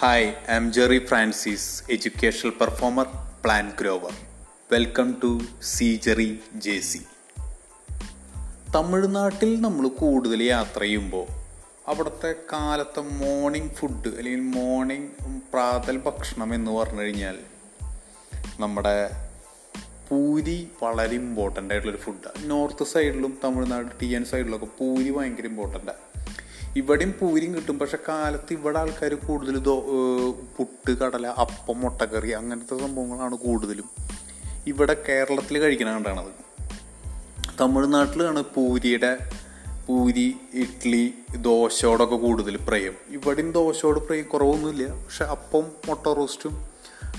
Hi, Jerry Francis educational performer plan grower welcome to C Jerry J C തമിഴ്നാട്ടിൽ നമ്മൾ കൂടുതൽ യാത്ര ചെയ്യുമ്പോൾ അവിടുത്തെ കാലത്തെ മോർണിംഗ് ഫുഡ് അല്ലെങ്കിൽ മോർണിംഗ് പ്രാതൽ ഭക്ഷണം എന്ന് പറഞ്ഞു കഴിഞ്ഞാൽ നമ്മുടെ പൂരി വളരെ ഇമ്പോർട്ടന്റ് ആയിട്ടുള്ളൊരു ഫുഡാണ് നോർത്ത് സൈഡിലും തമിഴ്നാട് ടി എൻ സൈഡിലൊക്കെ പൂരി ഭയങ്കര ഇമ്പോർട്ടന്റാണ് ഇവിടെയും പൂരിയും കിട്ടും. പക്ഷെ കാലത്ത് ഇവിടെ ആൾക്കാർ കൂടുതൽ പുട്ട് കടല അപ്പം മുട്ടക്കറി അങ്ങനത്തെ സംഭവങ്ങളാണ് കൂടുതലും. ഇവിടെ കേരളത്തിൽ കഴിക്കണ കണ്ടാണത്. തമിഴ്നാട്ടിലാണ് പൂരിയുടെ പൂരി ഇഡ്ഡലി ദോശയോടൊക്കെ കൂടുതൽ പ്രയം. ഇവിടെയും ദോശയോട് പ്രയം കുറവൊന്നുമില്ല. പക്ഷെ അപ്പം മുട്ട റോസ്റ്റും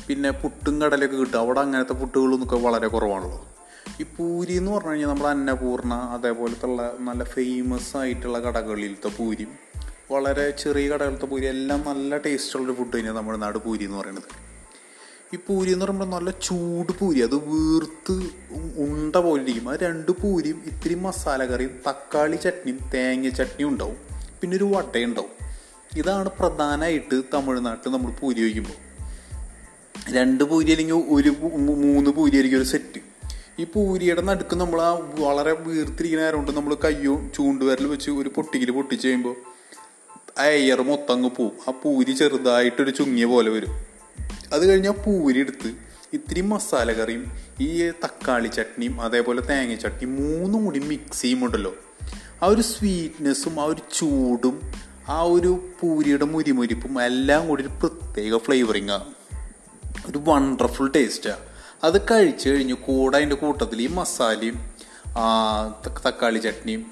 പിന്നെ പുട്ടും കടലൊക്കെ കിട്ടും. അവിടെ അങ്ങനത്തെ പുട്ടുകളൊന്നൊക്കെ വളരെ കുറവാണല്ലോ. ഈ പൂരി എന്ന് പറഞ്ഞു കഴിഞ്ഞാൽ നമ്മുടെ അന്നപൂർണ അതേപോലത്തെ ഉള്ള നല്ല ഫേമസ് ആയിട്ടുള്ള കടകളിലത്തെ പൂരി. വളരെ ചെറിയ കടകളിലത്തെ പൂരി എല്ലാം നല്ല ടേസ്റ്റുള്ളൊരു ഫുഡ് തന്നെയാണ് നാട് പൂരി എന്ന് പറയുന്നത് ഈ പൂരി എന്ന് പറയുമ്പോൾ നല്ല ചൂട് പൂരി അത് വീർത്ത് ഉണ്ട പോലെ ഇരിക്കും. ആ രണ്ട് പൂരിയും ഇത്തിരി മസാല കറിയും തക്കാളി ചട്നിയും തേങ്ങ ചട്നിയും ഉണ്ടാവും. പിന്നെ ഒരു വടയുണ്ടാവും. ഇതാണ് പ്രധാനമായിട്ട് തമിഴ്നാട്ടിൽ നമ്മൾ പൂരി വയ്ക്കുമ്പോൾ രണ്ട് പൂരി അല്ലെങ്കിൽ ഒരു മൂന്ന് പൂരി ആയിരിക്കും ഒരു സെറ്റ് ഈ പൂരിയുടെ നടുക്ക് നമ്മൾ ആ വളരെ വീർത്തിരിക്കുന്ന നേരം നമ്മൾ കയ്യോ ചൂണ്ടുവരൽ വെച്ച് ഒരു പൊട്ടിക്കൽ പൊട്ടിച്ച് കഴിയുമ്പോൾ ആ എയർ മൊത്തം അങ്ങ് പോവും. ആ പൂരി ചെറുതായിട്ടൊരു ചുങ്ങിയ പോലെ വരും. അത് കഴിഞ്ഞ് ആ പൂരി എടുത്ത് ഇത്തിരി മസാല കറിയും ഈ തക്കാളി ചട്നിയും അതേപോലെ തേങ്ങ ചട്നിയും മൂന്നും കൂടി മിക്സ് ചെയ്യുമ്പോണ്ടല്ലോ ആ ഒരു സ്വീറ്റ്നെസ്സും ആ ഒരു ചൂടും ആ ഒരു പൂരിയുടെ മുരിമുരിപ്പും എല്ലാം കൂടി ഒരു പ്രത്യേക ഫ്ലേവറിങ്ങാണ് ഒരു വണ്ടർഫുൾ ടേസ്റ്റാണ് അത് കഴിച്ചു കഴിഞ്ഞ് കൂടെ അതിന്റെ കൂട്ടത്തിൽ ഈ മസാലയും തക്കാളി ചട്നിയും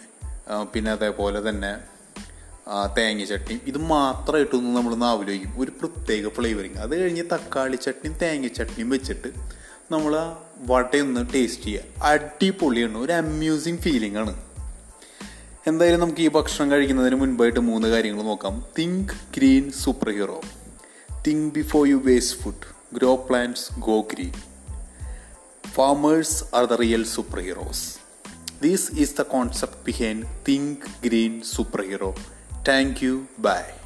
പിന്നെ അതേപോലെ തന്നെ തേങ്ങ ചട്നിയും ഇത് മാത്രമായിട്ടൊന്നും നമ്മൾ നാവിലേക്കും ഒരു പ്രത്യേക ഫ്ലേവറിങ് അത് കഴിഞ്ഞ് തക്കാളി ചട്നിയും തേങ്ങ ചട്നിയും വെച്ചിട്ട് നമ്മൾ ആ വടയൊന്ന് ടേസ്റ്റ് ചെയ്യുക. അടിപൊളിയാണ്. ഒരു അമ്യൂസിങ് ഫീലിംഗ് ആണ്. എന്തായാലും നമുക്ക് ഈ ഭക്ഷണം കഴിക്കുന്നതിന് മുൻപായിട്ട് മൂന്ന് കാര്യങ്ങൾ നോക്കാം. Think green super hero think before you waste food grow plants go green Farmers are the real superheroes. This is the concept behind Think Green Superhero. Thank you. Bye.